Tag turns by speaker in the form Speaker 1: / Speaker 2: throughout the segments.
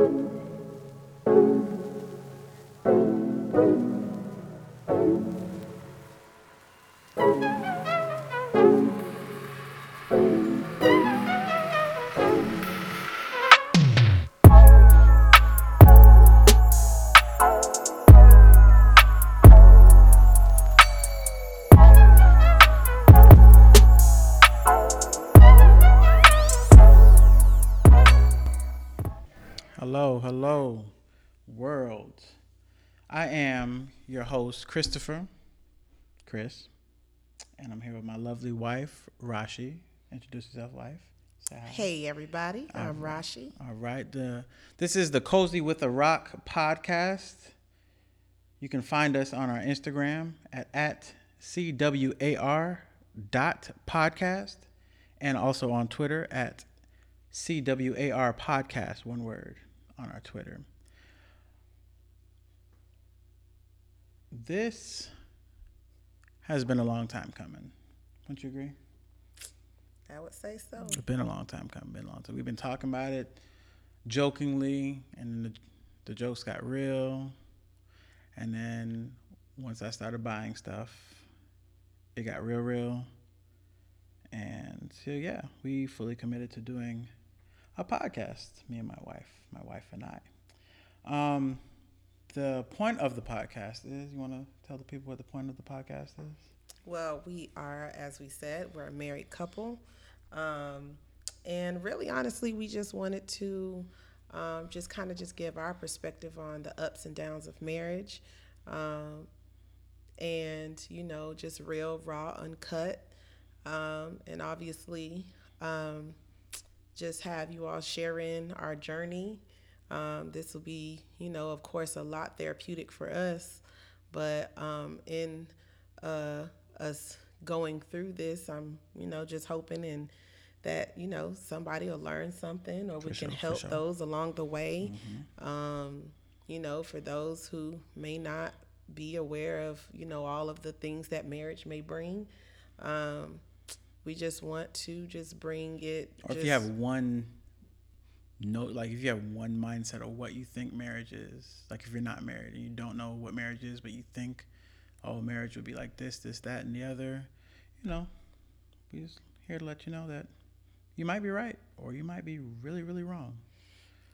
Speaker 1: Hello, I am your host, Christopher, Chris, and I'm here with my lovely wife, Rashi. Introduce yourself, wife.
Speaker 2: Hey everybody, I'm Rashi.
Speaker 1: All right. The, this is the Cozy with a Rock podcast. You can find us on our Instagram at, at CWAR dot podcast and also on Twitter at CWAR podcast, one word on our Twitter. This has been a long time coming. Don't you agree?
Speaker 2: I would say so.
Speaker 1: It's been a long time coming. Been a long time. We've been talking about it jokingly, and the, the jokes got real. And then once I started buying stuff, it got real, real. And so yeah, we fully committed to doing a podcast. Me and my wife, my wife and I. Um, the point of the podcast is. You want to tell the people what the point of the podcast is?
Speaker 2: Well, we are, as we said, we're a married couple. Um, and really, honestly, we just wanted to um, just kind of just give our perspective on the ups and downs of marriage. Um, and, you know, just real, raw, uncut. Um, and obviously, um, just have you all sharing our journey. Um, this will be, you know, of course, a lot therapeutic for us, but um, in uh, us going through this, I'm, you know, just hoping and that you know somebody will learn something, or we
Speaker 1: sure,
Speaker 2: can
Speaker 1: for
Speaker 2: help
Speaker 1: sure.
Speaker 2: those along the way. Um, you know, for those who may not be aware of, you know, all of the things that marriage may bring. Um, we just want to just bring it.
Speaker 1: Or if you have one note, like if you have one mindset of what you think marriage is, like if you're not married and you don't know what marriage is, but you think, oh, marriage would be like this, this, that, and the other, you know, we just here to let you know that you might be right or you might be really, really wrong.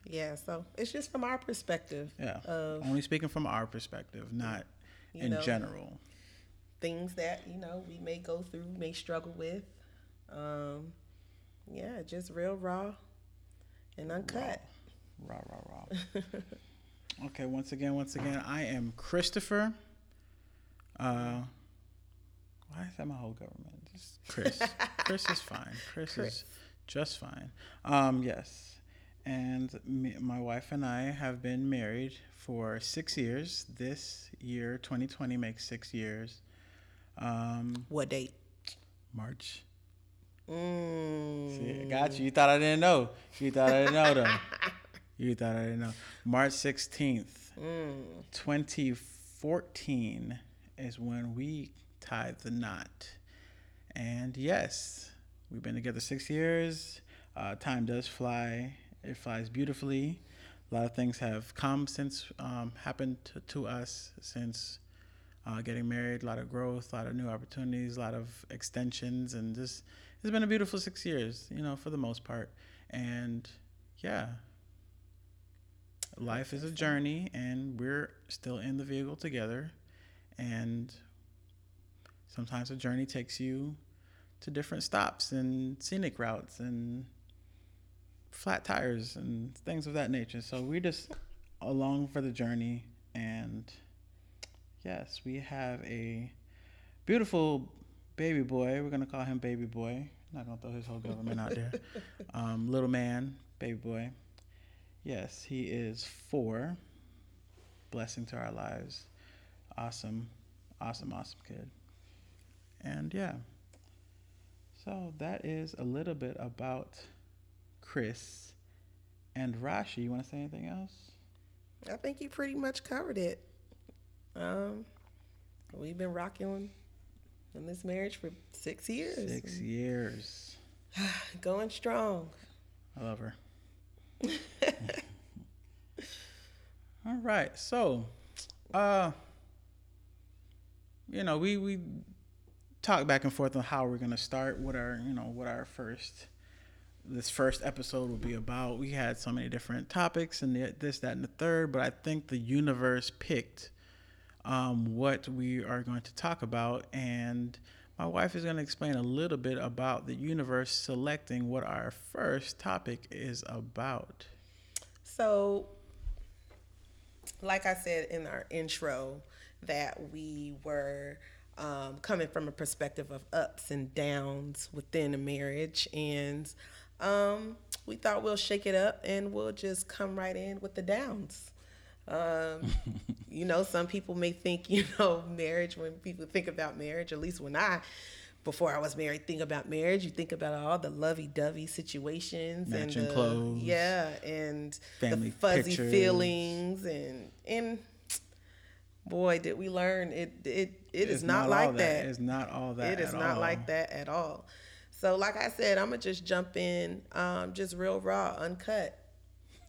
Speaker 2: Yeah, so it's just from our perspective
Speaker 1: Yeah.
Speaker 2: of
Speaker 1: Only speaking from our perspective, not in
Speaker 2: know.
Speaker 1: general.
Speaker 2: things that you know we may go through, may struggle with. Um, yeah, just real raw and uncut.
Speaker 1: Raw, raw, raw. okay, once again, once again, I am Christopher. Uh, why is that my whole government? Just Chris. Chris is fine. Chris,
Speaker 2: Chris.
Speaker 1: is just fine. Um, yes. And me, my wife and I have been married for six years. This year, 2020, makes six years. Um,
Speaker 2: What date?
Speaker 1: March
Speaker 2: Mm,
Speaker 1: See, I got you. You thought I didn't know. You thought I didn't know though. You thought I didn't know. March sixteenth,
Speaker 2: mm.
Speaker 1: twenty fourteen, is when we tied the knot. And yes, we've been together six years. Uh, time does fly. It flies beautifully. A lot of things have come since um, happened to, to us since uh, getting married. A lot of growth, a lot of new opportunities, a lot of extensions, and just it's been a beautiful six years, you know, for the most part. And yeah, life is a journey, and we're still in the vehicle together. And sometimes a journey takes you to different stops and scenic routes and flat tires and things of that nature. So we're just along for the journey. And yes, we have a beautiful baby boy. We're gonna call him baby boy. Not gonna throw his whole government out there. Um, little man, baby boy. Yes, he is four. Blessing to our lives. Awesome, awesome, awesome kid. And yeah. So that is a little bit about Chris and Rashi. You want to say anything else?
Speaker 2: I think you pretty much covered it. Um, we've been rocking in this marriage for six years,
Speaker 1: Six years.
Speaker 2: going strong.
Speaker 1: I love her. All right. So, uh, you know, we we talk back and forth on how we're gonna start. What our you know what our first this first episode will be about. We had so many different topics and this, that, and the third, but I think the universe picked um, what we are going to talk about, and my wife is going to explain a little bit about the universe selecting what our first topic is about.
Speaker 2: So, like I said in our intro, that we were um, coming from a perspective of ups and downs within a marriage, and um, we thought we'll shake it up and we'll just come right in with the downs. Um, you know, some people may think, you know, marriage, when people think about marriage, at least when I, before I was married, think about marriage, you think about all the lovey dovey situations
Speaker 1: Matching
Speaker 2: and the,
Speaker 1: clothes,
Speaker 2: yeah, and
Speaker 1: family
Speaker 2: the fuzzy
Speaker 1: pictures.
Speaker 2: feelings and, and boy, did we learn it, it, it is not,
Speaker 1: all
Speaker 2: like that.
Speaker 1: It's not all that.
Speaker 2: It is not
Speaker 1: all.
Speaker 2: like that at all. So, like I said, I'm gonna just jump in, um, just real raw, uncut,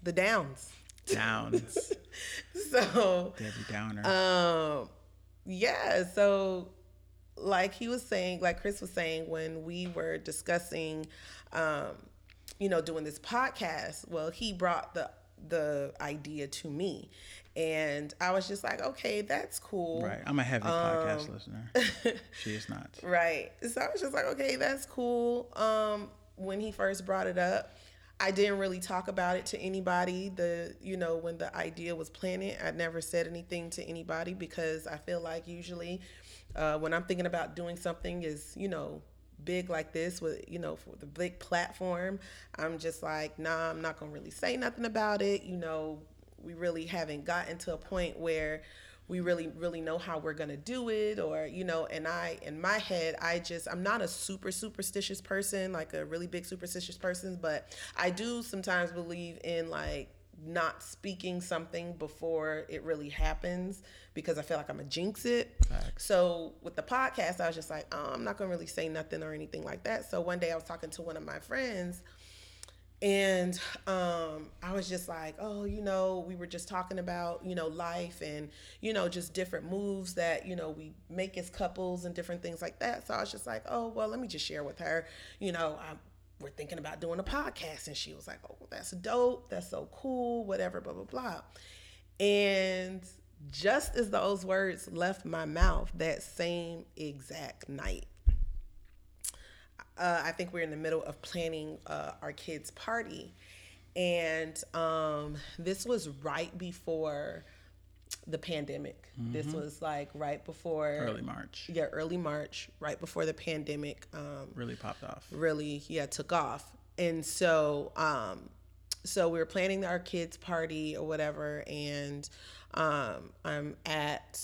Speaker 2: the downs.
Speaker 1: Downs.
Speaker 2: So,
Speaker 1: Debbie Downer.
Speaker 2: um, yeah. So, like he was saying, like Chris was saying, when we were discussing, um, you know, doing this podcast, well, he brought the the idea to me, and I was just like, okay, that's cool.
Speaker 1: right. I'm a heavy
Speaker 2: um,
Speaker 1: podcast listener. She is not.
Speaker 2: Right. So I was just like, okay, that's cool. Um, when he first brought it up, I didn't really talk about it to anybody. The you know when the idea was planted, I never said anything to anybody because I feel like usually uh, when I'm thinking about doing something is you know big like this with you know for the big platform, I'm just like, nah, I'm not gonna really say nothing about it. You know, we really haven't gotten to a point where we really really know how we're going to do it or you know and i in my head i just i'm not a super superstitious person like a really big superstitious person but i do sometimes believe in like not speaking something before it really happens because i feel like i'm a jinx it
Speaker 1: Facts.
Speaker 2: so with the podcast i was just like oh, i'm not to really say nothing or anything like that so one day i was talking to one of my friends and um, I was just like, oh, you know, we were just talking about, you know, life and, you know, just different moves that, you know, we make as couples and different things like that. So I was just like, oh, well, let me just share with her, you know, i we're thinking about doing a podcast. And she was like, oh, that's dope. That's so cool, whatever, blah, blah, blah. And just as those words left my mouth that same exact night, uh, I think we're in the middle of planning uh, our kids' party, and um, this was right before the pandemic. This was like right before
Speaker 1: Early March.
Speaker 2: yeah, early March, right before the pandemic um,
Speaker 1: Really popped off.
Speaker 2: really yeah took off, and so um, so we were planning our kids' party or whatever, and um, I'm at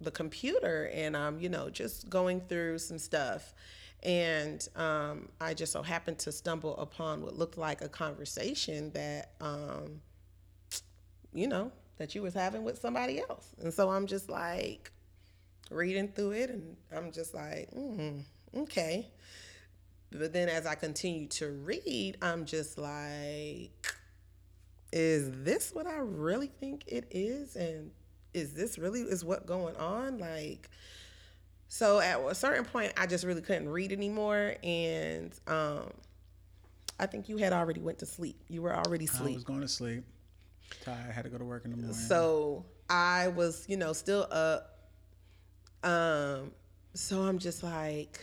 Speaker 2: the computer and I'm you know just going through some stuff and um, I just so happened to stumble upon what looked like a conversation that um, you know that you was having with somebody else, and so I'm just like reading through it, and I'm just like, mm, okay. But then as I continue to read, I'm just like, is this what I really think it is? And is this really is what going on? Like, so at a certain point, I just really couldn't read anymore, and um, I think you had already went to sleep. You were already asleep.
Speaker 1: I was going to sleep. Tired. I had to go to work in the morning.
Speaker 2: So I was, you know, still up. Um, so I'm just like,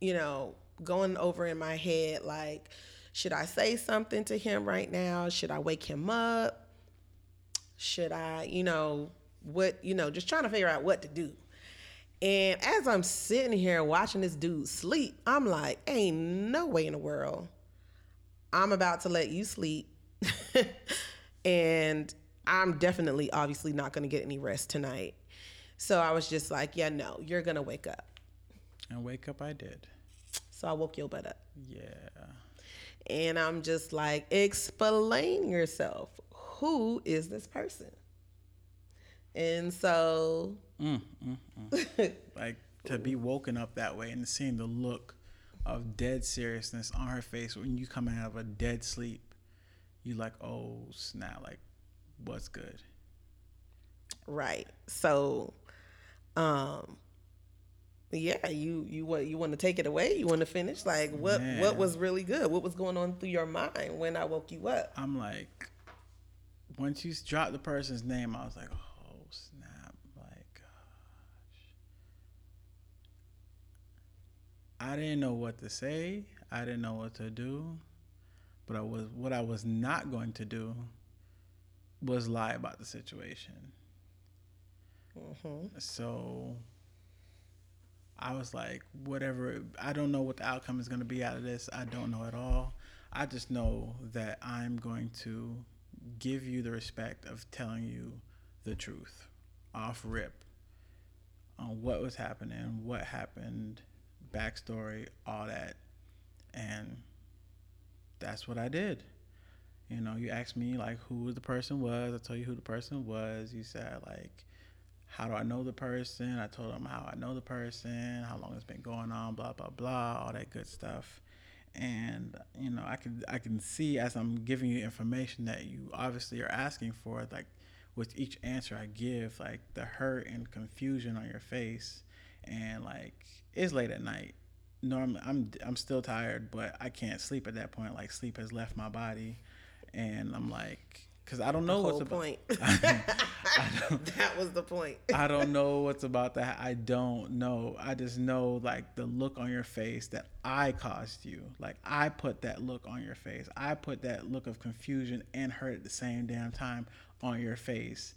Speaker 2: you know, going over in my head, like, should I say something to him right now? Should I wake him up? Should I, you know, what, you know, just trying to figure out what to do. And as I'm sitting here watching this dude sleep, I'm like, ain't no way in the world I'm about to let you sleep. and I'm definitely, obviously, not going to get any rest tonight. So I was just like, yeah, no, you're going to wake up.
Speaker 1: and wake up, I did.
Speaker 2: So I woke your butt up.
Speaker 1: Yeah.
Speaker 2: And I'm just like, explain yourself. Who is this person? And so,
Speaker 1: Mm, mm, mm. like to be woken up that way and seeing the look of dead seriousness on her face when you come out of a dead sleep, you like, oh snap, like what's good?
Speaker 2: Right. So, um, yeah, you you what you want to take it away? You want to finish? Like what
Speaker 1: Man.
Speaker 2: what was really good? What was going on through your mind when I woke you up?
Speaker 1: I'm like, once you dropped the person's name, I was like, oh snap! Like, gosh, I didn't know what to say. I didn't know what to do. But I was what I was not going to do was lie about the situation.
Speaker 2: Mm-hmm.
Speaker 1: So I was like, whatever. I don't know what the outcome is going to be out of this. I don't know at all. I just know that I'm going to give you the respect of telling you the truth off rip on what was happening, what happened, backstory, all that. And that's what I did. You know, you asked me like who the person was. I told you who the person was. You said like, how do I know the person? I told them how I know the person, how long it's been going on, blah blah blah, all that good stuff. And you know, I can I can see as I'm giving you information that you obviously are asking for, like with each answer I give, like the hurt and confusion on your face, and like it's late at night. Normally, I'm I'm still tired, but I can't sleep at that point. Like sleep has left my body, and I'm like, because I don't know
Speaker 2: The
Speaker 1: what's about.
Speaker 2: point.
Speaker 1: I don't,
Speaker 2: that was the point.
Speaker 1: I don't know what's about that. I don't know. I just know like the look on your face that I caused you. Like I put that look on your face. I put that look of confusion and hurt at the same damn time on your face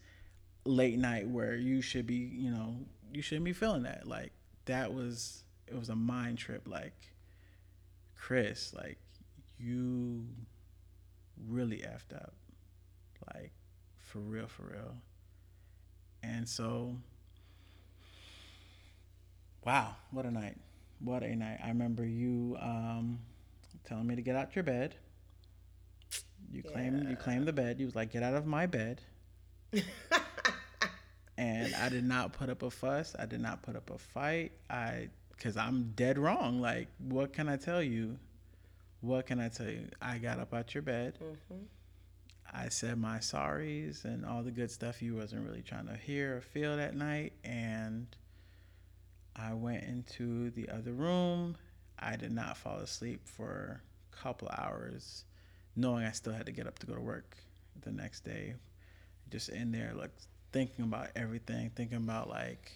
Speaker 1: late night where you should be, you know, you shouldn't be feeling that. Like that was it was a mind trip like Chris, like you really effed up. Like for real, for real. And so, wow, what a night. What a night. I remember you um, telling me to get out your bed. You claimed you claimed the bed. You was like, get out of my bed. and I did not put up a fuss. I did not put up a fight. I because I'm dead wrong. Like, what can I tell you? What can I tell you? I got up out your bed.
Speaker 2: Mm-hmm.
Speaker 1: I said my sorries and all the good stuff you wasn't really trying to hear or feel that night and I went into the other room. I did not fall asleep for a couple hours knowing I still had to get up to go to work the next day. Just in there like thinking about everything, thinking about like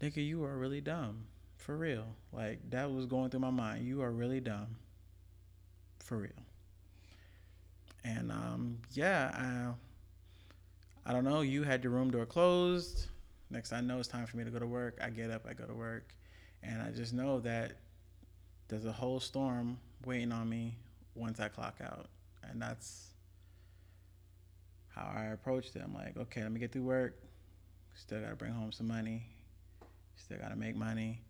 Speaker 1: nigga you are really dumb. For real. Like that was going through my mind. You are really dumb. For real and um, yeah, I, I don't know. You had your room door closed. Next, I know it's time for me to go to work. I get up, I go to work, and I just know that there's a whole storm waiting on me once I clock out, and that's how I approached it. I'm like, okay, let me get through work. Still gotta bring home some money. Still gotta make money.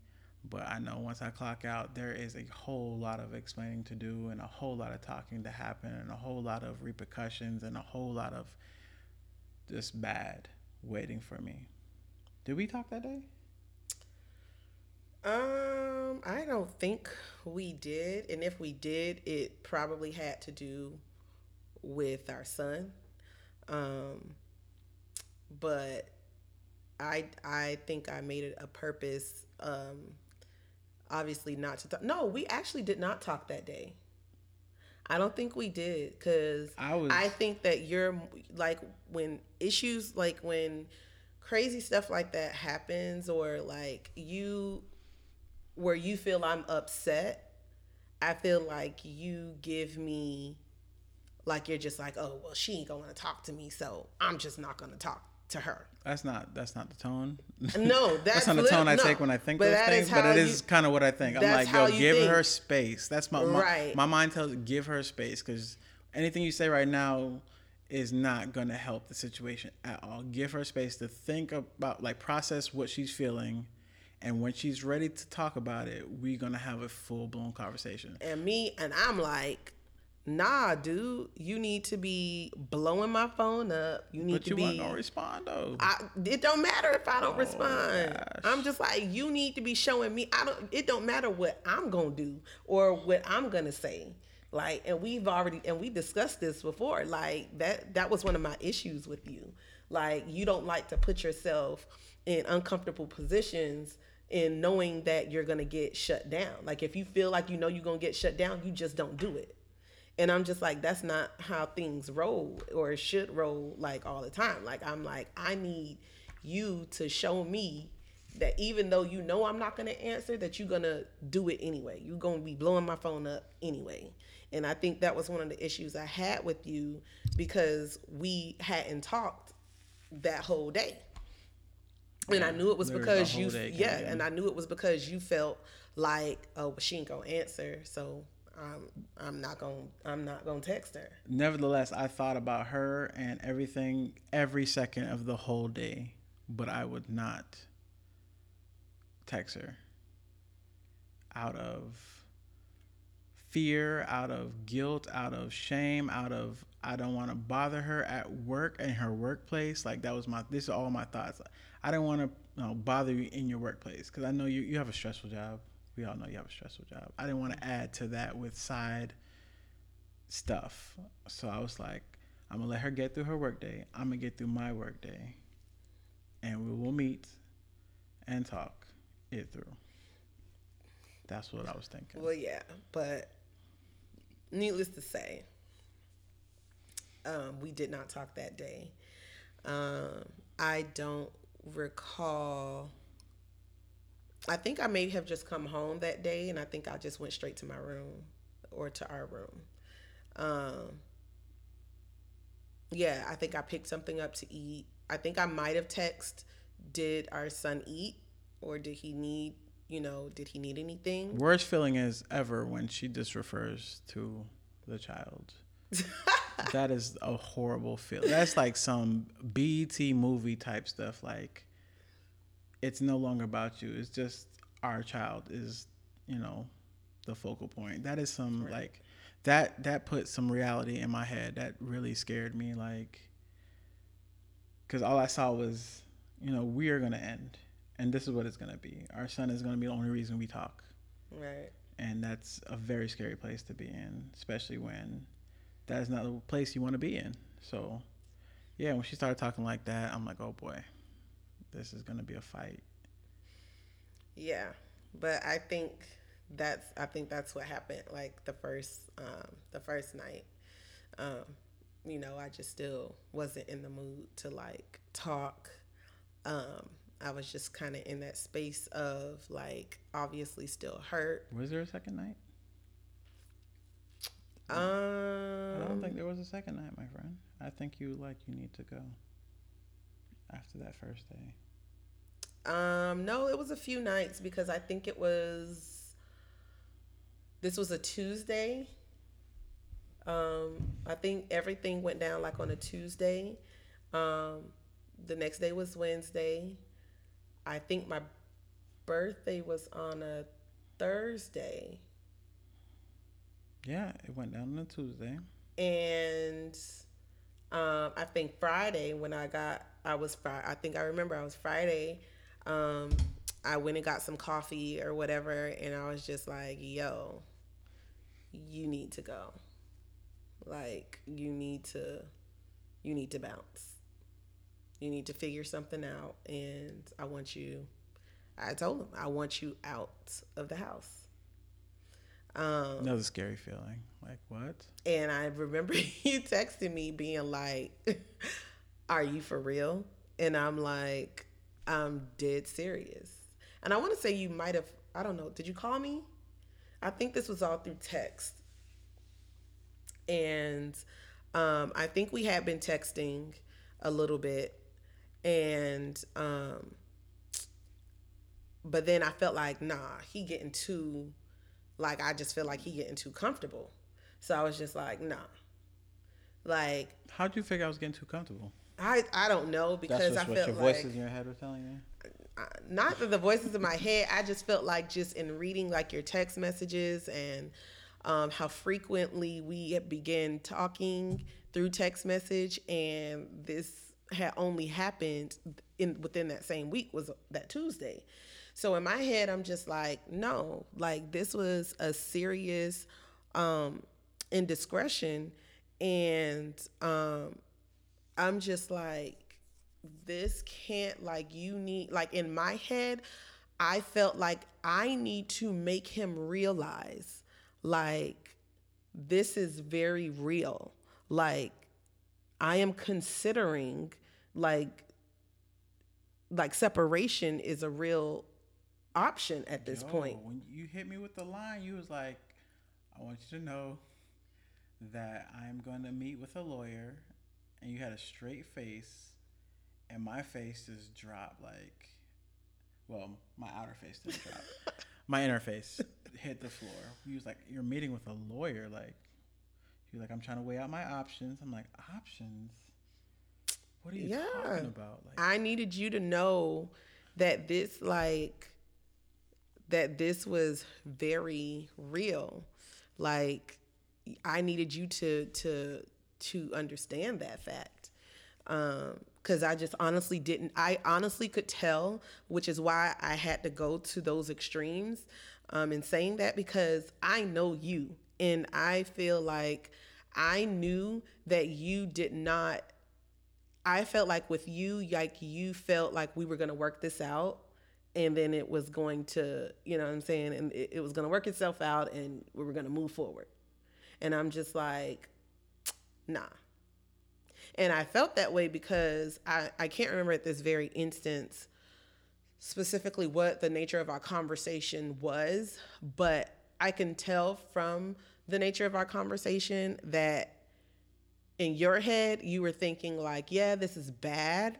Speaker 1: But I know once I clock out, there is a whole lot of explaining to do and a whole lot of talking to happen and a whole lot of repercussions and a whole lot of just bad waiting for me. Did we talk that day?
Speaker 2: Um, I don't think we did, and if we did, it probably had to do with our son. Um, but I I think I made it a purpose. Um, obviously not to talk. No, we actually did not talk that day. I don't think we did because
Speaker 1: I was-
Speaker 2: I think that you're like when issues like when crazy stuff like that happens or like you where you feel I'm upset, I feel like you give me like you're just like, oh well, she ain't gonna talk to me, so I'm just not gonna talk to her.
Speaker 1: That's not that's not the tone.
Speaker 2: No, that's
Speaker 1: not the tone I
Speaker 2: no.
Speaker 1: take when I think
Speaker 2: But
Speaker 1: those
Speaker 2: is
Speaker 1: things. But it is
Speaker 2: you-
Speaker 1: kind of what I think. I'm like, yo, give
Speaker 2: think.
Speaker 1: her space. That's my my,
Speaker 2: Right.
Speaker 1: my mind tells give her space because anything you say right now is not gonna help the situation at all. Give her space to think about, like, process what she's feeling, and when she's ready to talk about it, we're gonna have a full blown conversation.
Speaker 2: and me and I'm like, nah, dude, you need to be blowing my phone up. You need
Speaker 1: But
Speaker 2: to
Speaker 1: you
Speaker 2: be.
Speaker 1: gonna respond though.
Speaker 2: I, it don't matter if I don't
Speaker 1: Oh,
Speaker 2: respond.
Speaker 1: gosh.
Speaker 2: I'm just like you need to be showing me. I don't. It don't matter what I'm gonna do or what I'm gonna say. Like, and we've already and we discussed this before. Like that. That was one of my issues with you. Like you don't like to put yourself in uncomfortable positions in knowing that you're gonna get shut down. Like if you feel like you know you're gonna get shut down, you just don't do it. And I'm just like, that's not how things roll or should roll like all the time. Like I'm like, I need you to show me that even though you know I'm not gonna answer, that you're gonna do it anyway. You're gonna be blowing my phone up anyway. And I think that was one of the issues I had with you because we hadn't talked that whole day. And I knew it was because you, yeah, and I knew it was because you felt like, oh, she ain't gonna answer, so I'm, I'm not gonna, I'm not gonna text her.
Speaker 1: Nevertheless, I thought about her and everything every second of the whole day, but I would not text her out of fear, out of guilt, out of shame, out of I don't want to bother her at work in her workplace. Like that was my this is all my thoughts. I didn't want to you know, bother you in your workplace because I know you you have a stressful job. We all know you have a stressful job. I didn't want to add to that with side stuff. So I was like, I'm gonna let her get through her workday. I'm gonna get through my workday, and we will meet and talk it through. That's what I was thinking.
Speaker 2: Well, yeah, but needless to say, um, we did not talk that day. Um, I don't recall. I think I may have just come home that day, and I think I just went straight to my room or to our room. Um, yeah, I think I picked something up to eat. I think I might have texted, did our son eat, or did he need, you know, did he need anything?
Speaker 1: Worst feeling is ever when she just refers to the child. that is a horrible feel. That's like some BET movie type stuff. Like, it's no longer about you. It's just our child is, you know, the focal point. That is some like that that put some reality in my head. That really scared me. Like, because all I saw was, you know, we are gonna end, and this is what it's gonna be. Our son is gonna be the only reason we talk
Speaker 2: Right.
Speaker 1: and that's a very scary place to be in, especially when that is not the place you want to be in. So, yeah, when she started talking like that, I'm like, oh boy, this is gonna be a fight.
Speaker 2: Yeah, but I think that's I think that's what happened. Like the first um, the first night, um, you know, I just still wasn't in the mood to like talk. Um, I was just kind of in that space of like obviously still hurt.
Speaker 1: Was there a second night?
Speaker 2: Um,
Speaker 1: I don't think there was a second night, my friend. I think you like you need to go after that first day.
Speaker 2: Um, no, it was a few nights because I think it was this was a Tuesday. Um, I think everything went down like on a Tuesday. Um, the next day was Wednesday. I think my birthday was on a Thursday.
Speaker 1: Yeah, it went down on a Tuesday.
Speaker 2: and um, I think Friday when I got I was Friday I think I remember I was Friday um, I went and got some coffee or whatever and I was just like yo you need to go like you need to you need to bounce you need to figure something out and I want you I told him I want you out of the house um,
Speaker 1: Another scary feeling. Like what?
Speaker 2: and I remember you texting me being like, Are you for real? And I'm like, I'm dead serious. And I want to say you might have, I don't know, did you call me? I think this was all through text. And um, I think we had been texting a little bit. And, um, but then I felt like, nah, he getting too, like, I just feel like he getting too comfortable. So I was just like, nah. Like,
Speaker 1: How'd you figure I was getting too comfortable?
Speaker 2: I, I don't know because I
Speaker 1: what
Speaker 2: felt
Speaker 1: your
Speaker 2: like
Speaker 1: voices in your head were telling you.
Speaker 2: not that the voices in my head. I just felt like just in reading like your text messages and um, how frequently we began talking through text message, and this had only happened in within that same week was that Tuesday. So in my head, I'm just like, no, like this was a serious um, indiscretion, and um, I'm just like, this can't like you need like in my head i felt like i need to make him realize like this is very real. Like i am considering like like separation is a real option at this
Speaker 1: Yo,
Speaker 2: point.
Speaker 1: when you hit me with the line, you was like, "I want you to know that I'm going to meet with a lawyer," and you had a straight face, and my face just dropped like, well, my outer face didn't drop, my inner face hit the floor. He was like, "You're meeting with a lawyer," like. He was like, "I'm trying to weigh out my options." I'm like, "Options? What are you
Speaker 2: yeah
Speaker 1: talking about?" Like,
Speaker 2: i needed you to know that this like that this was very real like i needed you to to to understand that fact um because i just honestly didn't i honestly could tell which is why i had to go to those extremes um in saying that because i know you and i feel like i knew that you did not I felt like with you, like you felt like we were gonna work this out, and then it was going to, you know, what I'm saying, and it, it was gonna work itself out, and we were gonna move forward. And I'm just like, nah. And I felt that way because I I can't remember at this very instance specifically what the nature of our conversation was, but I can tell from the nature of our conversation that in your head you were thinking like yeah this is bad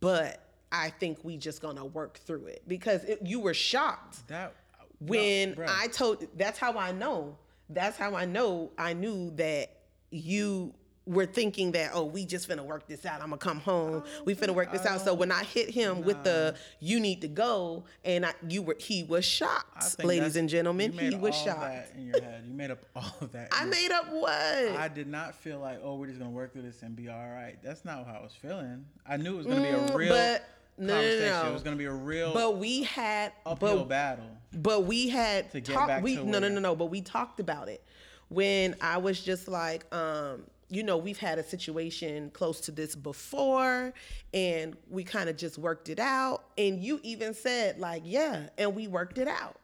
Speaker 2: but i think we just gonna work through it. Because it, you were shocked
Speaker 1: that
Speaker 2: when
Speaker 1: no,
Speaker 2: i told that's how i know. That's how i know i knew that you were thinking that oh we just finna work this out i'm gonna come home we finna work this out so when i hit him with the you need to go and I, you were he was shocked ladies and gentlemen
Speaker 1: you made
Speaker 2: he was
Speaker 1: all
Speaker 2: shocked
Speaker 1: That in your head, you made up all of that.
Speaker 2: i made up what
Speaker 1: I did not feel like, oh, we're just gonna work through this and be all right. That's not how I was feeling. I knew it was gonna be a
Speaker 2: Mm,
Speaker 1: real
Speaker 2: but- no, no,
Speaker 1: conversation.
Speaker 2: no.
Speaker 1: It was gonna be a real
Speaker 2: but we had
Speaker 1: uphill
Speaker 2: but
Speaker 1: battle.
Speaker 2: But we had
Speaker 1: To back
Speaker 2: We no no no no. But we talked about it when I was just like, um, you know, we've had a situation close to this before, and we kind of just worked it out. And you even said like, yeah, and we worked it out.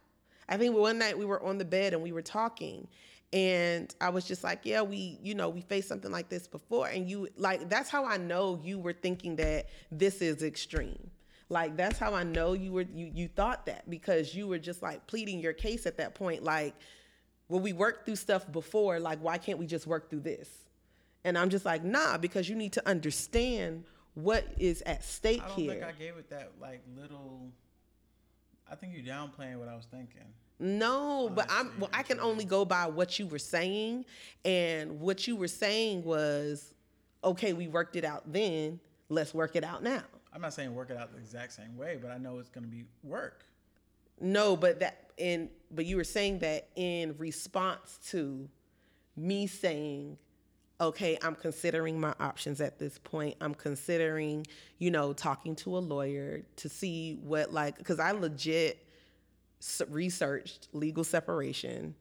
Speaker 2: I think one night we were on the bed and we were talking. And I was just like, yeah, we, you know, we faced something like this before. And you, like, that's how I know you were thinking that this is extreme. Like, that's how I know you were, you, you thought that because you were just like pleading your case at that point. Like, well, we worked through stuff before. Like, why can't we just work through this? And I'm just like, nah, because you need to understand what is at stake
Speaker 1: I don't
Speaker 2: here.
Speaker 1: think I gave it that like little. I think you're downplaying what I was thinking.
Speaker 2: No, but I'm well, I can only go by what you were saying, and what you were saying was, okay, we worked it out then. Let's work it out now.
Speaker 1: I'm not saying work it out the exact same way, but I know it's gonna be work.
Speaker 2: No, but that in but you were saying that in response to me saying, okay, I'm considering my options at this point. I'm considering, you know, talking to a lawyer to see what like because I legit researched legal separation.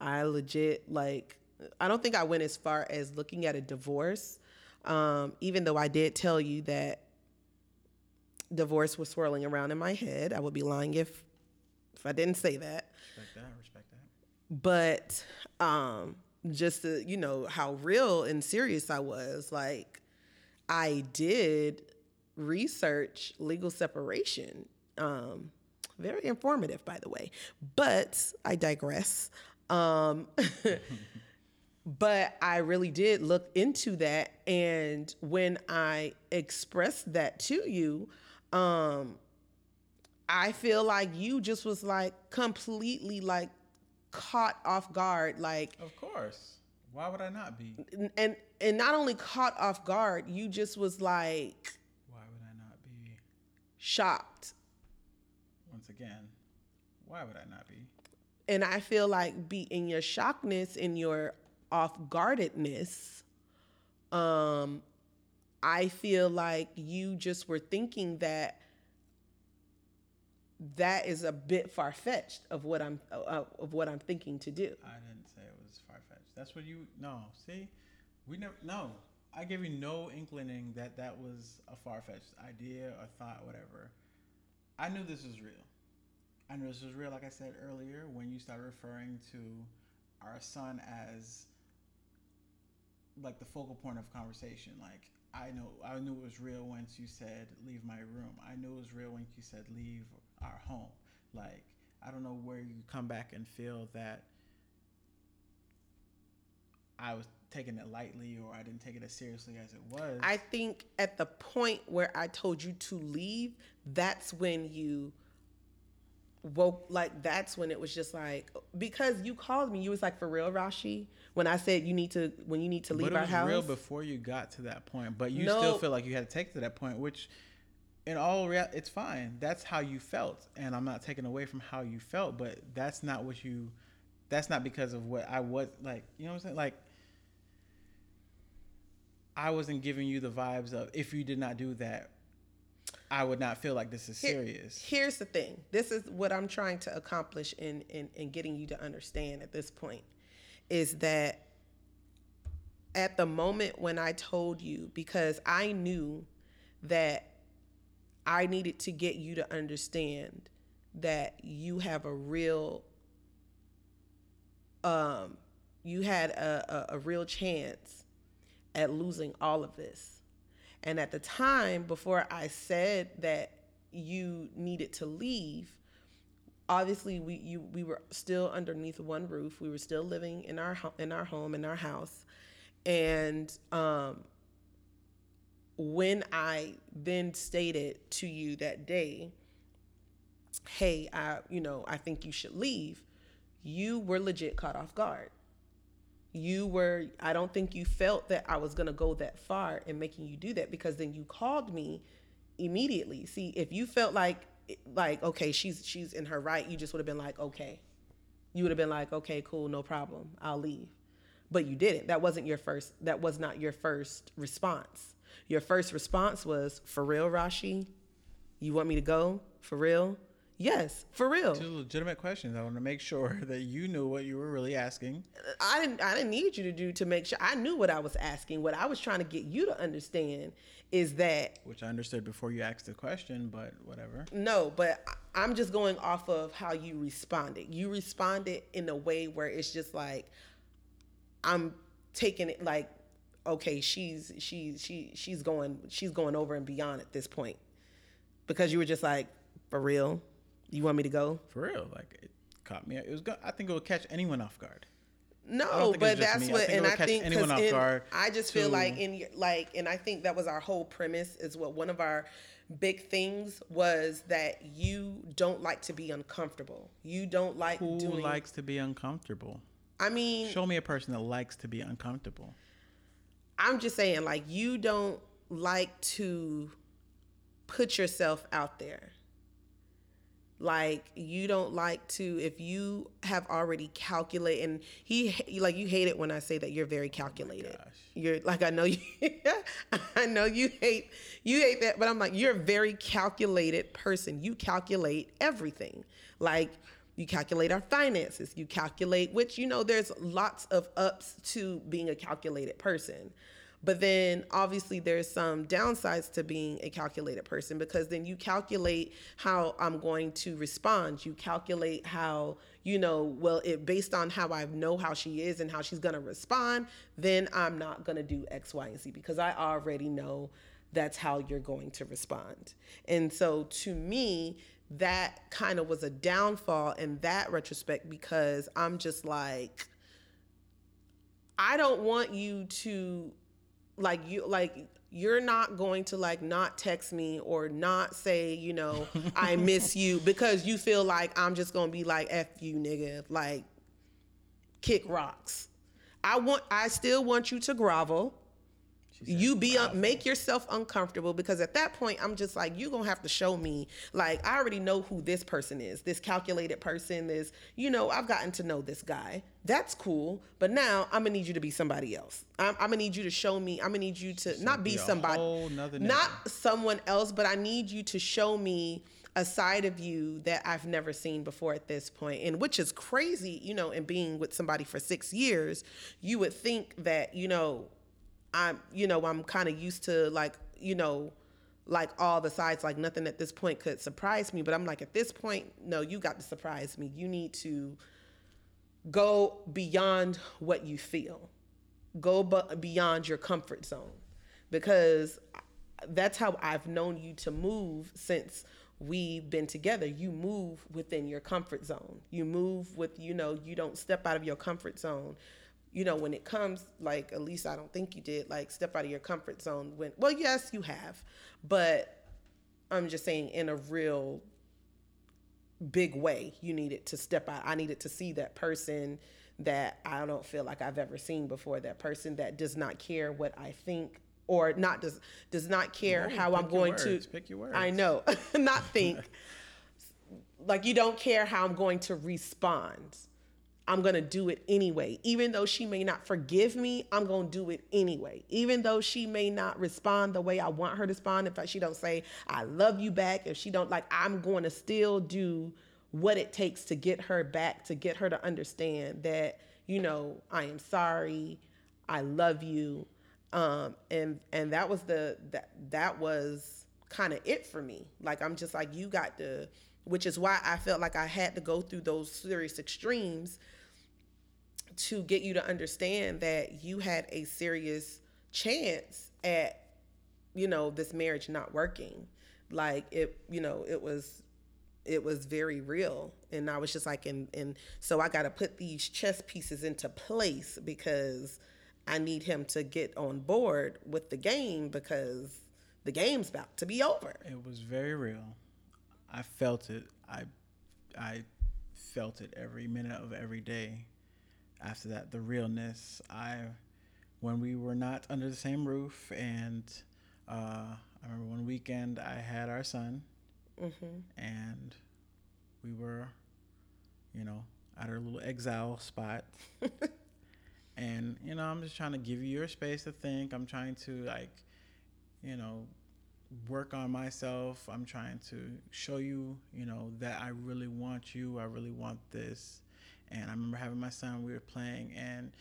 Speaker 2: I legit like I don't think I went as far as looking at a divorce, um, even though I did tell you that divorce was swirling around in my head. I would be lying if if I didn't say that.
Speaker 1: Respect that. Respect that.
Speaker 2: But um, just to, you know how real and serious I was, like I did research legal separation. Um, very informative, by the way. But I digress. Um, but I really did look into that, and when I expressed that to you, um, I feel like you just was like completely like caught off guard, like
Speaker 1: Of course. Why would I not be?
Speaker 2: and and not only caught off guard, you just was like
Speaker 1: Why would I not be?
Speaker 2: shocked.
Speaker 1: Once again, why would I not be?
Speaker 2: And I feel like be in your shockness, in your off guardedness, um, I feel like you just were thinking that that is a bit far fetched of what I'm uh, of what I'm thinking to do.
Speaker 1: I didn't say it was far fetched. That's what you no. See, we never no. I gave you no inkling that that was a far fetched idea or thought, whatever. I knew this was real. I knew this was real, like I said earlier, when you started referring to our son as like the focal point of conversation. Like I know, I knew it was real once you said leave my room. I knew it was real when you said leave our home. Like I don't know where you come back and feel that I was taking it lightly or I didn't take it as seriously as it was.
Speaker 2: I think at the point where I told you to leave, that's when you woke like that's when it was just like because you called me you was like for real Rashi when I said you need to when you need to leave
Speaker 1: but it
Speaker 2: our
Speaker 1: was
Speaker 2: house
Speaker 1: real before you got to that point but you
Speaker 2: No.
Speaker 1: still feel like you had to take it to that point which in all real it's fine. That's how you felt. And i'm not taking away from how you felt but that's not what you that's not because of what i was like you know what i'm saying? Like i wasn't giving you the vibes of if you did not do that i would not feel like this is
Speaker 2: Here-
Speaker 1: serious.
Speaker 2: Here's the thing. This is what I'm trying to accomplish in, in, in getting you to understand at this point is that at the moment when I told you, because I knew that I needed to get you to understand that you have a real, um, you had a, a, a real chance at losing all of this. And at the time, before I said that you needed to leave, obviously we you we were still underneath one roof. We were still living in our in our home in our house, and um, when I then stated to you that day, "Hey, I you know I think you should leave," you were legit caught off guard. You were i don't think you felt that i was going to go that far in making you do that because then you called me immediately. See if you felt like like okay she's she's in her right you just would have been like okay. You would have been like okay cool no problem i'll leave. But you didn't. That wasn't your first that was not your first response your first response was for real rashi? You want me to go? For real? Yes for real.
Speaker 1: Two legitimate questions. I want to make sure that you knew what you were really asking.
Speaker 2: I didn't I didn't need you to do to make sure I knew what I was asking. What I was trying to get you to understand is that
Speaker 1: which i understood before you asked the question but whatever.
Speaker 2: No, but I'm just going off of how you responded. You responded in a way where it's just like I'm taking it like okay, she's she's she she's going she's going over and beyond at this point. Because you were just like, for real? You want me to go?
Speaker 1: for real like it caught me it was i think it would catch anyone off guard
Speaker 2: No, but that's
Speaker 1: me. I
Speaker 2: what,
Speaker 1: think
Speaker 2: and I think
Speaker 1: anyone
Speaker 2: 'cause
Speaker 1: off
Speaker 2: in-
Speaker 1: guard
Speaker 2: I just feel
Speaker 1: to-
Speaker 2: like in like, and I think that was our whole premise is what one of our big things was that you don't like to be uncomfortable. You don't like
Speaker 1: who
Speaker 2: doing.
Speaker 1: likes to be uncomfortable
Speaker 2: I mean,
Speaker 1: show me a person that likes to be uncomfortable
Speaker 2: I'm just saying, like, you don't like to put yourself out there. Like, you don't like to, if you have already calculated, and he, like, you hate it when I say that you're very oh calculated.
Speaker 1: gosh.
Speaker 2: You're like, I know you, I know you hate, you hate that, but I'm like, you're a very calculated person. You calculate everything. Like, you calculate our finances. You calculate, which, you know, there's lots of ups to being a calculated person. But then obviously there's some downsides to being a calculated person because then you calculate how I'm going to respond. You calculate how, you know, well, it based on how I know how she is and how she's going to respond, then I'm not going to do X, Y, and Z because I already know that's how you're going to respond. And so to me, that kind of was a downfall in that retrospect because I'm just like, I don't want you to like you like you're not going to like not text me or not say, you know, I miss you because you feel like I'm just going to be like F you nigga, like kick rocks. I want I still want you to grovel. You be up, make yourself uncomfortable because at that point I'm just like you're gonna have to show me like I already know who this person is this calculated person this you know I've gotten to know this guy. That's cool but now I'm gonna need you to be somebody else. I'm, I'm gonna need you to show me I'm gonna need you to not be
Speaker 1: be
Speaker 2: somebody
Speaker 1: whole nother nigga.
Speaker 2: not someone else but I need you to show me a side of you that I've never seen before at this point. And which is crazy you know and being with somebody for six years you would think that you know I'm, you know, I'm kind of used to like, you know, like all the sides, like nothing at this point could surprise me. But I'm like, at this point, no, you got to surprise me. You need to go beyond what you feel, go bu- beyond your comfort zone, because that's how I've known you to move since we've been together. You move within your comfort zone. You move with, you know, you don't step out of your comfort zone you know, when it comes, like, at least I don't think you did, like, step out of your comfort zone when, well, yes, you have, but I'm just saying in a real big way, you needed to step out. I needed to see that person that I don't feel like I've ever seen before, that person that does not care what I think or not does does not care
Speaker 1: No,
Speaker 2: how I'm going
Speaker 1: words,
Speaker 2: to
Speaker 1: pick your words.
Speaker 2: I know, not think. like you don't care how I'm going to respond. I'm going to do it anyway. Even though she may not forgive me, I'm going to do it anyway. Even though she may not respond the way I want her to respond, if she don't say I love you back, if she don't like I'm going to still do what it takes to get her back, to get her to understand that, you know, I am sorry, I love you. Um and and that was the that that was kind of it for me. Like I'm just like you got to which is why I felt like I had to go through those serious extremes to get you to understand that you had a serious chance at you know this marriage not working like it you know it was it was very real and i was just like and and so i got to put these chess pieces into place because i need him to get on board with the game because the game's about to be over
Speaker 1: It was very real. I felt it. I I felt it every minute of every day. After that, the realness. I when we were not under the same roof, and uh, I remember one weekend I had our son, and we were, you know, at our little exile spot. and you know, I'm just trying to give you your space to think. I'm trying to like, you know, work on myself. I'm trying to show you, you know, that I really want you. I really want this. And I remember having my son, we were playing, and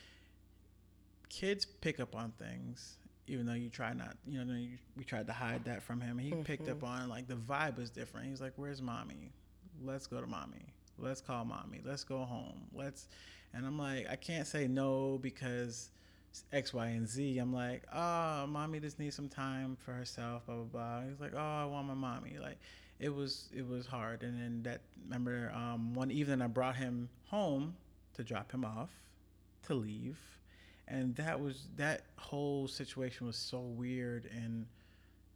Speaker 1: kids pick up on things, even though you try not, you know, you, we tried to hide that from him. He picked up mm-hmm. on, like, the vibe was different. He's like, Where's mommy? Let's go to mommy. Let's call mommy. Let's go home. Let's, and I'm like, I can't say no because X, Y, and Z. I'm like, oh, mommy just needs some time for herself, blah blah blah. He's like, oh, I want my mommy. Like, it was it was hard. And then that remember um, one evening I brought him home to drop him off, to leave, and that was that whole situation was so weird and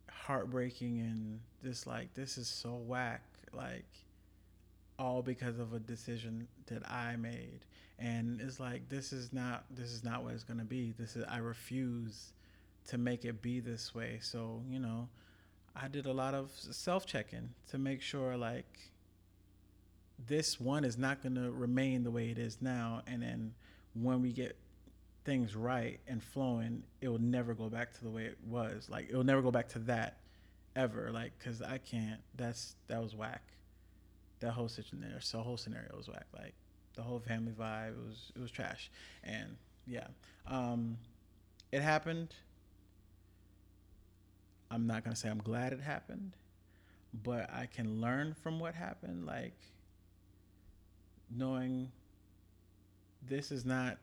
Speaker 1: heartbreaking and just like this is so whack. Like all because of a decision that I made. And it's like this is not this is not what it's gonna be. This is I refuse to make it be this way. So, you know, I did a lot of self checking to make sure like this one is not gonna remain the way it is now and then when we get things right and flowing, it will never go back to the way it was. Like it will never go back to that ever. Like, cause I can't. That's that was whack that whole scenario, so whole scenario was whack. Like the whole family vibe it was it was trash. And yeah, um, it happened. I'm not gonna say I'm glad it happened, but I can learn from what happened. Like knowing this is not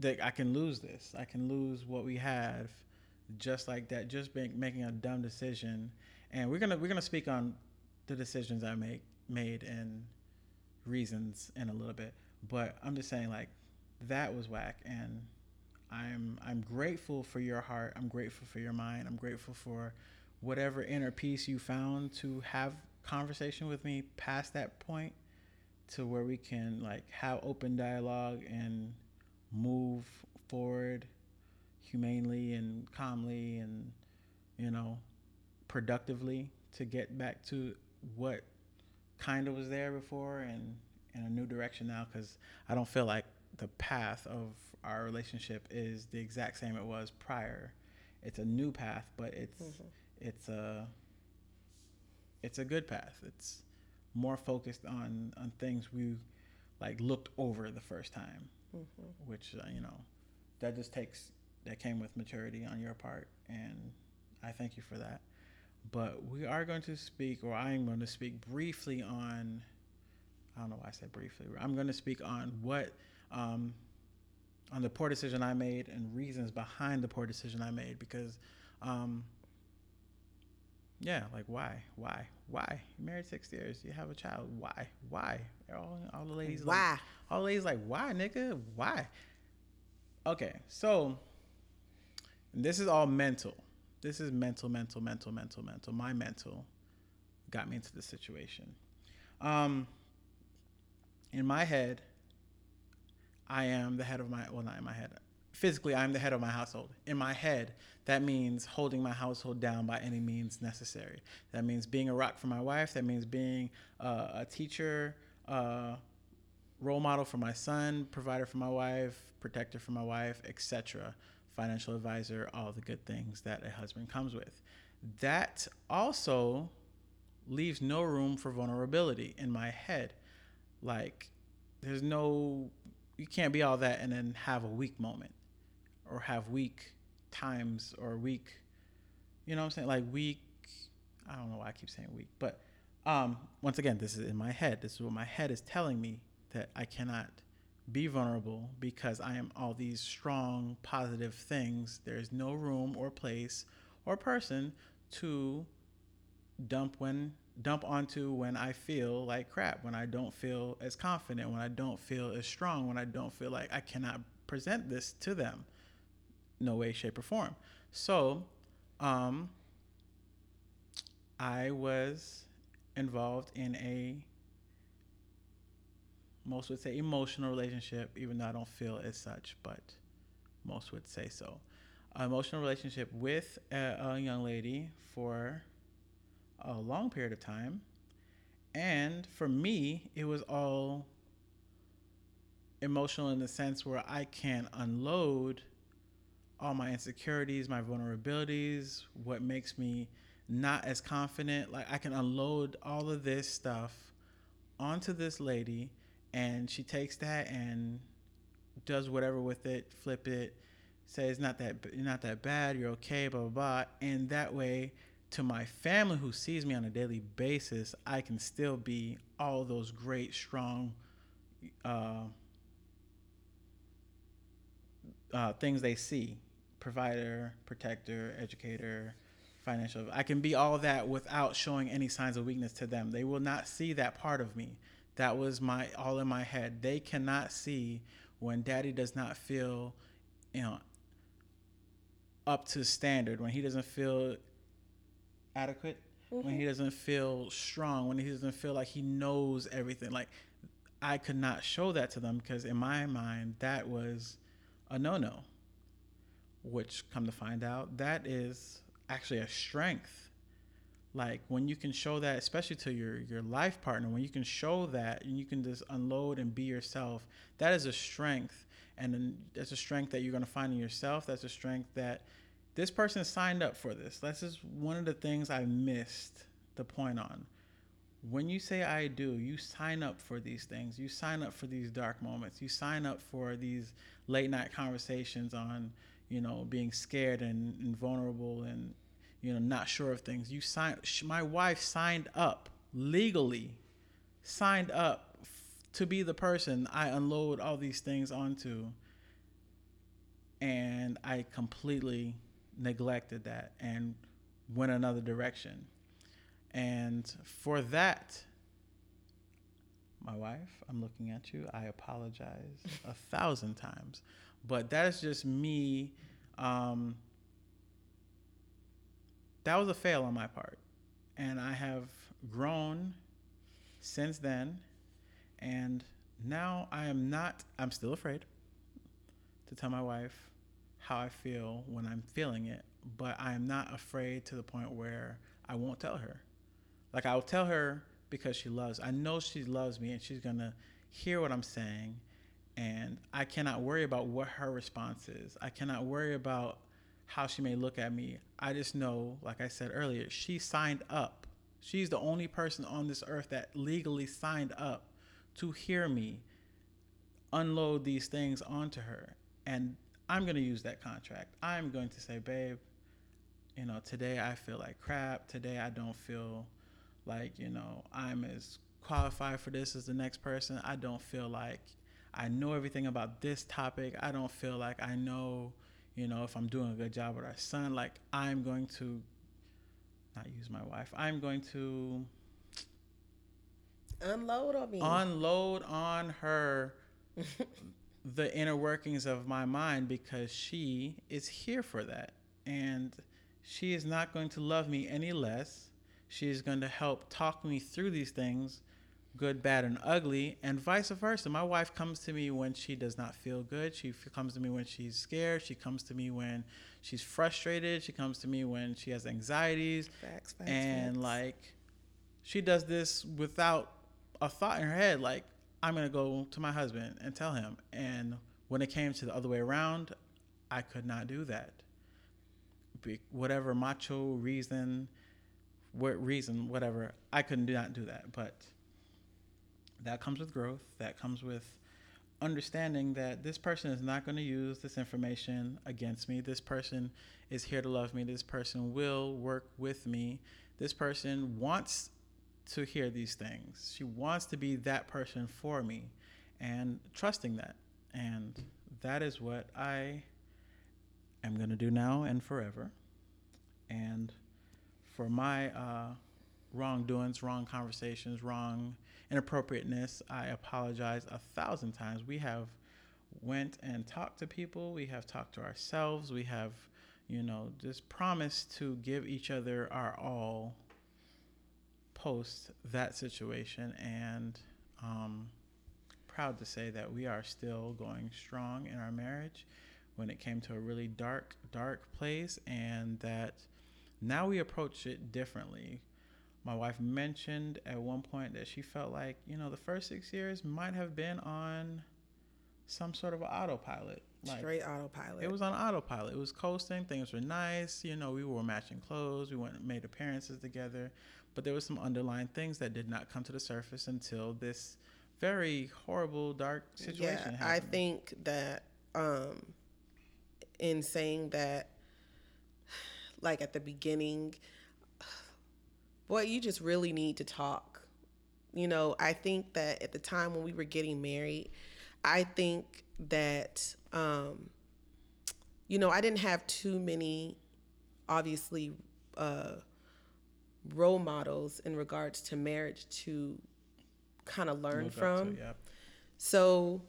Speaker 1: that I can lose this. I can lose what we have just like that. Just make, making a dumb decision, and we're gonna we're gonna speak on the decisions I make made and reasons in a little bit. But I'm just saying like that was whack, and I'm I'm grateful for your heart. I'm grateful for your mind. I'm grateful for whatever inner peace you found to have conversation with me past that point to where we can like have open dialogue and move forward humanely and calmly and you know productively to get back to what kind of was there before and in a new direction now because i don't feel like the path of our relationship is the exact same it was prior it's a new path but it's it's a it's a good path it's more focused on on things we like looked over the first time mm-hmm. which uh, you know that just takes that came with maturity on your part, and I thank you for that. But we are going to speak, or I am going to speak briefly on. I don't know why I said briefly. I'm going to speak on what, um, on the poor decision I made and reasons behind the poor decision I made because, um, yeah, like why, why, why? You married six years, you have a child. Why, why? All, all the ladies
Speaker 2: why?
Speaker 1: Like, all the ladies like why, nigga, why? Okay, so this is all mental. This is mental, mental, mental, mental, mental. My mental got me into this situation. Um, in my head, I am the head of my well, not in my head. Physically, I'm the head of my household. In my head, that means holding my household down by any means necessary. That means being a rock for my wife. That means being uh, a teacher, uh, role model for my son, provider for my wife, protector for my wife, etc financial advisor, all the good things that a husband comes with. That also leaves no room for vulnerability in my head. Like, there's no, you can't be all that and then have a weak moment or have weak times or weak, you know what I'm saying? Like, weak, I don't know why I keep saying weak, but um, once again, this is in my head. This is what my head is telling me that I cannot be vulnerable because I am all these strong, positive things. There's no room or place or person to dump when dump onto when I feel like crap, when I don't feel as confident, when I don't feel as strong, when I don't feel like I cannot present this to them. No way, shape, or form. So, um, I was involved in a most would say emotional relationship, even though I don't feel as such, but most would say so. Emotional relationship with a, a young lady for a long period of time. And for me, it was all emotional in the sense where I can unload all my insecurities, my vulnerabilities, what makes me not as confident. Like I can unload all of this stuff onto this lady and she takes that and does whatever with it, flip it, says not that not that bad, you're okay, blah blah blah, and that way to my family who sees me on a daily basis, I can still be all those great, strong uh, uh, things they see provider, protector, educator, financial. I can be all that without showing any signs of weakness to them. They will not see that part of me. That was my all in my head. They cannot see when daddy does not feel, you know, up to standard, when he doesn't feel adequate, mm-hmm. when he mm-hmm. doesn't feel strong, when he doesn't feel like he knows everything. Like I could not show that to them because in my mind that was a no-no. Which come to find out that is actually a strength like when you can show that especially to your your life partner when you can show that and you can just unload and be yourself that is a strength and that's a strength that you're going to find in yourself that's a strength that this person signed up for this that's just one of the things i missed the point on when you say i do you sign up for these things you sign up for these dark moments you sign up for these late night conversations on you know being scared and, and vulnerable and you know, not sure of things. You signed. My wife signed up legally, signed up to be the person I unload all these things onto, and I completely neglected that and went another direction. And for that, my wife, I'm looking at you. I apologize a thousand times, but that is just me. Um, that was a fail on my part. And I have grown since then. And now I am not, I'm still afraid to tell my wife how I feel when I'm feeling it, but I am not afraid to the point where I won't tell her. Like I'll tell her because she loves. I know she loves me and she's going to hear what I'm saying and I cannot worry about what her response is. I cannot worry about how she may look at me. I just know, like I said earlier, she signed up. She's the only person on this earth that legally signed up to hear me unload these things onto her. And I'm going to use that contract. I'm going to say, babe, you know, today I feel like crap. Today I don't feel like, you know, I'm as qualified for this as the next person. I don't feel like I know everything about this topic. I don't feel like I know, you know, if I'm doing a good job with our son. Like, I'm going to not use my wife. I'm going to
Speaker 2: unload on me.
Speaker 1: Unload on her the inner workings of my mind because she is here for that. And she is not going to love me any less. She is going to help talk me through these things, good, bad, and ugly, and vice versa. My wife comes to me when she does not feel good. She comes to me when she's scared. She comes to me when she's frustrated. She comes to me when she has anxieties.
Speaker 2: Facts, facts,
Speaker 1: and
Speaker 2: facts.
Speaker 1: like, she does this without a thought in her head. Like, I'm gonna go to my husband and tell him. And when it came to the other way around, I could not do that. Be, whatever macho reason, what reason, whatever, I couldn't do not do that. But that comes with growth. That comes with understanding that this person is not going to use this information against me. This person is here to love me. This person will work with me. This person wants to hear these things. She wants to be that person for me and trusting that. And that is what I am going to do now and forever. And for my uh, wrongdoings, wrong conversations, wrong inappropriateness, I apologize a thousand times. We have went and talked to people. We have talked to ourselves. We have, you know, just promised to give each other our all post that situation and um, proud to say that we are still going strong in our marriage when it came to a really dark, dark place, and that now we approach it differently. My wife mentioned at one point that she felt like, you know, the first six years might have been on some sort of autopilot.
Speaker 2: Like, Straight autopilot.
Speaker 1: It was on autopilot. It was coasting. Things were nice. You know, we were matching clothes. We went and made appearances together. But there was some underlying things that did not come to the surface until this very horrible, dark situation
Speaker 2: yeah, happened. I think that um, in saying that, like at the beginning, boy, you just really need to talk. You know, I think that at the time when we were getting married, I think that, um, you know, I didn't have too many, obviously, uh, role models in regards to marriage to kind of learn from. To, So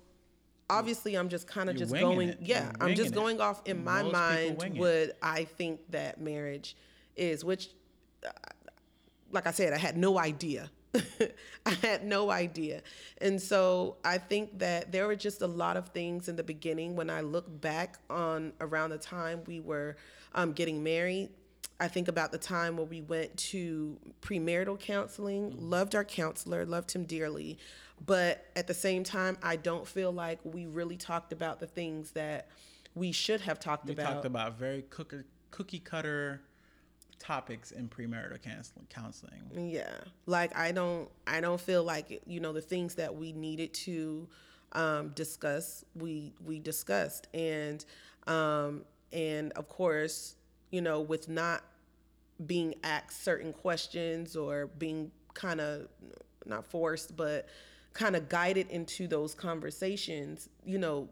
Speaker 2: obviously I'm just kind of just going it. yeah, I'm just going it. off in my Most mind what I think that marriage is, which uh, like I said, I had no idea. I had no idea. And so I think that there were just a lot of things in the beginning when I look back on around the time we were um, getting married I think about the time where we went to premarital counseling, mm-hmm. loved our counselor, loved him dearly. But at the same time, I don't feel like we really talked about the things that we should have talked
Speaker 1: we
Speaker 2: about.
Speaker 1: We talked about very cookie, cookie cutter topics in premarital counseling.
Speaker 2: Yeah. Like I don't I don't feel like you know the things that we needed to um, discuss we we discussed and um, and of course you know, with not being asked certain questions or being kind of not forced, but kind of guided into those conversations, you know,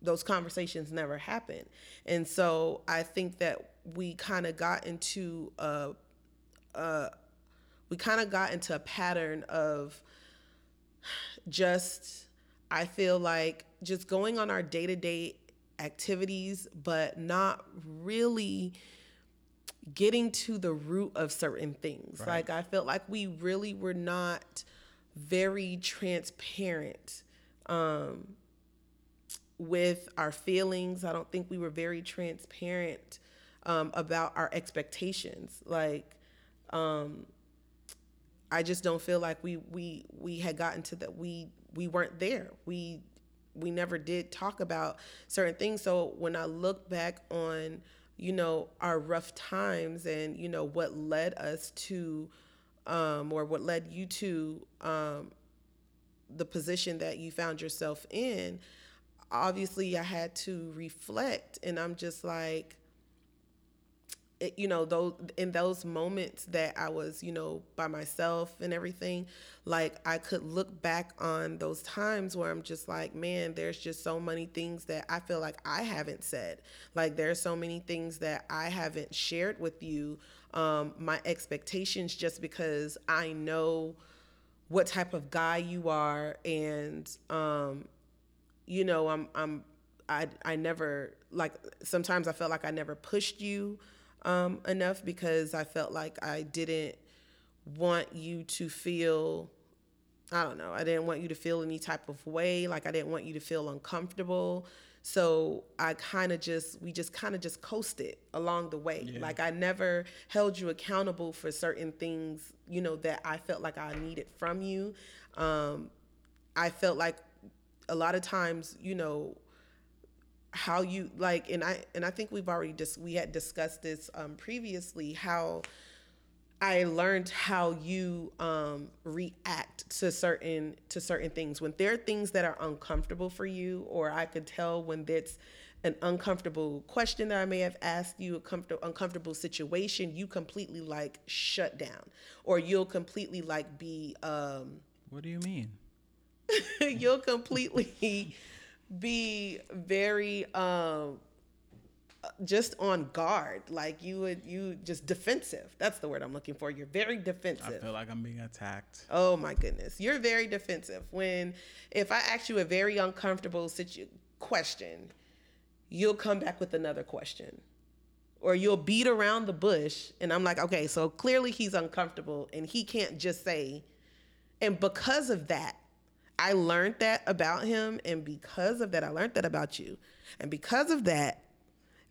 Speaker 2: those conversations never happen. And so I think that we kind of got into a, a we kind of got into a pattern of just I feel like just going on our day-to-day activities, but not really getting to the root of certain things. Right. Like I felt like we really were not very transparent um, with our feelings. I don't think we were very transparent um, about our expectations. Like um, I just don't feel like we we we had gotten to that we we weren't there. We we never did talk about certain things. So when I look back on, you know, our rough times and, you know, what led us to, um, or what led you to um, the position that you found yourself in, obviously I had to reflect and I'm just like you know those in those moments that I was you know by myself and everything like I could look back on those times where I'm just like man there's just so many things that I feel like I haven't said. Like there's so many things that I haven't shared with you um, my expectations just because I know what type of guy you are and um, you know I'm I'm I I never like sometimes I felt like I never pushed you um, enough because I felt like I didn't want you to feel I don't know. I didn't want you to feel any type of way. Like I didn't want you to feel uncomfortable. So I kind of just, we just kind of just coasted along the way. Yeah. Like I never held you accountable for certain things, you know, that I felt like I needed from you. Um, I felt like a lot of times, you know, how you like and i and i think we've already just we had discussed this um, previously how i learned how you um, react to certain to certain things. When there are things that are uncomfortable for you or i could tell when that's an uncomfortable question that i may have asked you a comfortable uncomfortable situation you completely like shut down. Or you'll completely like be um
Speaker 1: what do you mean?
Speaker 2: you'll completely be very um just on guard like you would you just defensive. That's the word i'm looking for. You're very defensive.
Speaker 1: I feel like i'm being attacked.
Speaker 2: Oh my goodness. You're very defensive. When if i ask you a very uncomfortable situ- question you'll come back with another question. Or you'll beat around the bush and i'm like okay so clearly he's uncomfortable and he can't just say and because of that I learned that about him. And because of that, I learned that about you. And because of that,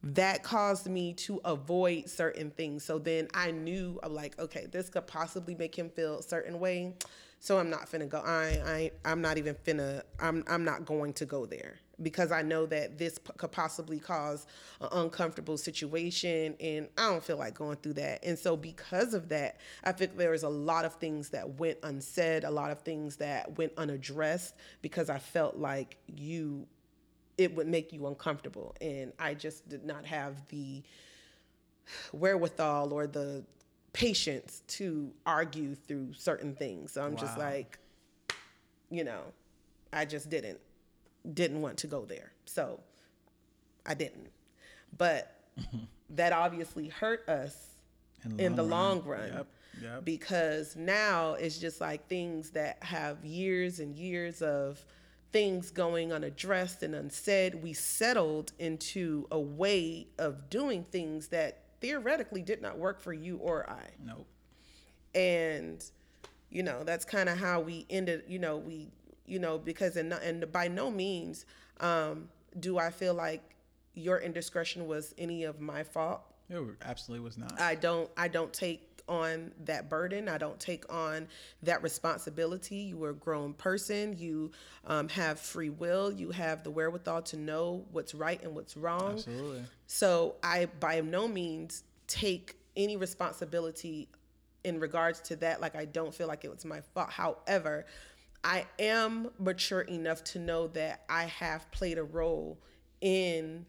Speaker 2: that caused me to avoid certain things. So then I knew I'm like, okay, this could possibly make him feel a certain way. So I'm not finna go. I, I I'm not even finna. I'm I'm not going to go there because I know that this p- could possibly cause an uncomfortable situation, and I don't feel like going through that. And so because of that, I think there was a lot of things that went unsaid, a lot of things that went unaddressed because I felt like you, it would make you uncomfortable, and I just did not have the wherewithal or the patience to argue through certain things. So I'm wow. just like, you know, I just didn't didn't want to go there. So I didn't. But that obviously hurt us in, in the long run. run yep, yep. Because now it's just like things that have years and years of things going unaddressed and unsaid. We settled into a way of doing things that theoretically did not work for you or I.
Speaker 1: Nope.
Speaker 2: And you know, that's kind of how we ended, you know, we you know, because and and by no means um, do I feel like your indiscretion was any of my fault.
Speaker 1: It absolutely was not.
Speaker 2: I don't I don't take on that burden. I don't take on that responsibility. You are a grown person. You um, have free will. You have the wherewithal to know what's right and what's wrong.
Speaker 1: Absolutely.
Speaker 2: So I, by no means, take any responsibility in regards to that. Like I don't feel like it was my fault. However, I am mature enough to know that I have played a role in,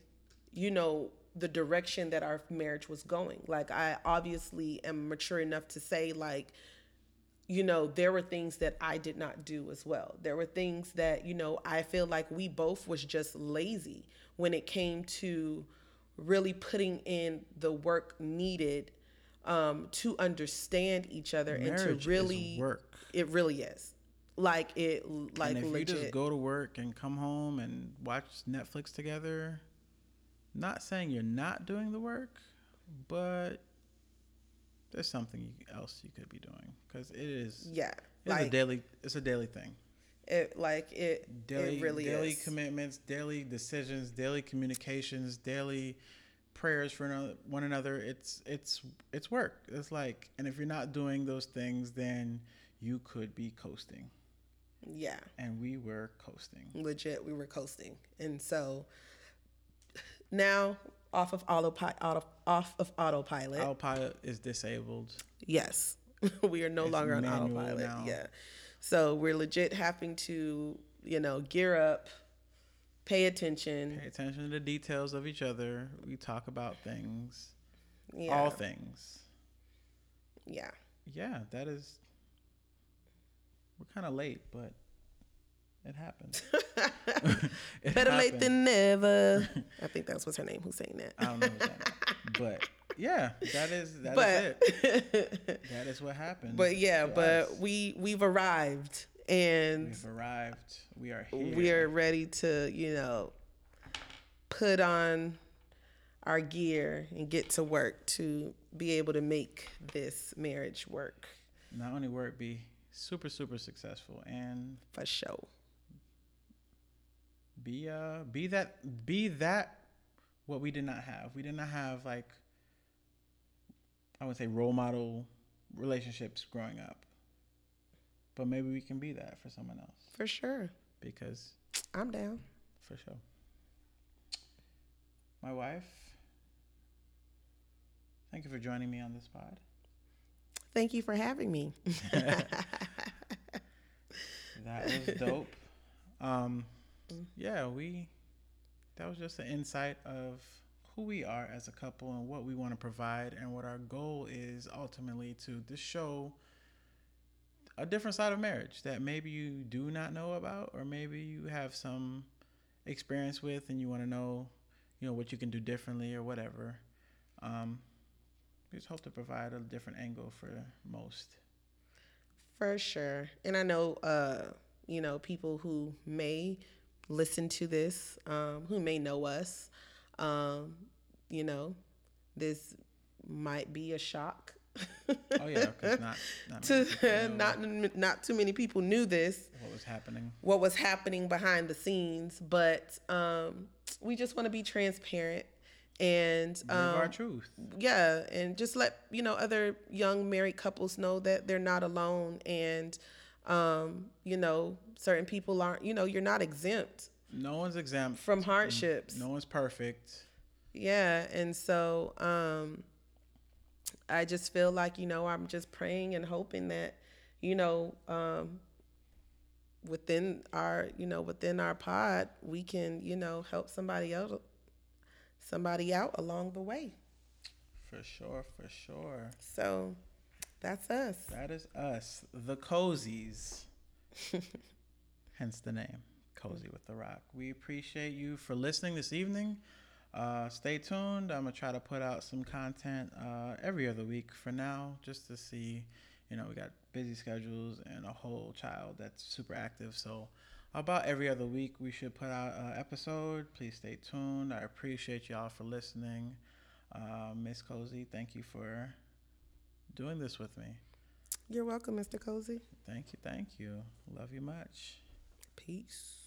Speaker 2: you know, the direction that our marriage was going. Like I obviously am mature enough to say like you know, there were things that I did not do as well. There were things that, you know, I feel like we both was just lazy when it came to really putting in the work needed um, to understand each other marriage and to really
Speaker 1: work.
Speaker 2: It really is. Like it like
Speaker 1: and if
Speaker 2: legit.
Speaker 1: you just go to work and come home and watch Netflix together, not saying you're not doing the work, but there's something else you could be doing because it is
Speaker 2: yeah
Speaker 1: it's like, a daily it's a daily thing
Speaker 2: it like it daily, it really
Speaker 1: daily
Speaker 2: is.
Speaker 1: commitments daily decisions daily communications daily prayers for one another it's it's it's work it's like and if you're not doing those things then you could be coasting
Speaker 2: yeah
Speaker 1: and we were coasting
Speaker 2: legit we were coasting and so now off of autopilot off, off of autopilot
Speaker 1: autopilot is disabled
Speaker 2: yes we are no it's longer on autopilot now. yeah So we're legit having to, you know, gear up, pay attention.
Speaker 1: Pay attention to the details of each other. We talk about things,
Speaker 2: Yeah.
Speaker 1: all things.
Speaker 2: yeah.
Speaker 1: Yeah, that is. We're kind of late, but it happens. It
Speaker 2: Better late than never. I think that's what's her name who's saying that.
Speaker 1: I don't know that, but yeah, that is that is
Speaker 2: but
Speaker 1: it. That is what happened.
Speaker 2: but yeah, but
Speaker 1: us.
Speaker 2: we we've arrived and
Speaker 1: we've arrived. We are here.
Speaker 2: we are ready to, you know, put on our gear and get to work to be able to make this marriage work
Speaker 1: not only work, be super super successful, and
Speaker 2: for sure.
Speaker 1: be uh be that be that what we did not have. We did not have like I would say role model relationships growing up. But maybe we can be that for someone else
Speaker 2: For sure.
Speaker 1: because
Speaker 2: I'm down.
Speaker 1: for sure. My wife, thank you for joining me on this pod.
Speaker 2: Thank you for having me.
Speaker 1: That was dope. um, yeah, we. That was just an insight of who we are as a couple and what we want to provide and what our goal is ultimately to this show a different side of marriage that maybe you do not know about or maybe you have some experience with and you want to know you know what you can do differently or whatever um, we just hope to provide a different angle for most.
Speaker 2: For sure. And I know, uh, you know, people who may listen to this, um, who may know us, um, you know, this might be a shock.
Speaker 1: oh yeah because not not,
Speaker 2: to
Speaker 1: many people know
Speaker 2: not not too many people knew this.
Speaker 1: What was happening.
Speaker 2: What was happening behind the scenes. But um we just want to be transparent and
Speaker 1: Live our
Speaker 2: um,
Speaker 1: truth.
Speaker 2: yeah and just let you know other young married couples know that they're not alone and um you know certain people aren't you know you're not exempt
Speaker 1: No one's exempt.
Speaker 2: from hardships
Speaker 1: No one's perfect.
Speaker 2: yeah and so um i just feel like you know i'm just praying and hoping that you know um within our you know within our pod we can you know help somebody else somebody out along the way
Speaker 1: For sure, for sure.
Speaker 2: so that's us
Speaker 1: That is us, the Cozies. Hence the name, Cozy with the Rock. We appreciate you for listening this evening. Uh, stay tuned. I'm gonna try to put out some content uh, every other week for now, just to see. You know, we got busy schedules and a whole child that's super active. So, about every other week, we should put out an episode. Please stay tuned. I appreciate y'all for listening. Uh, Miss Cozy, thank you for doing this with me.
Speaker 2: you're welcome mr cozy
Speaker 1: Thank you, thank you. Love you much.
Speaker 2: peace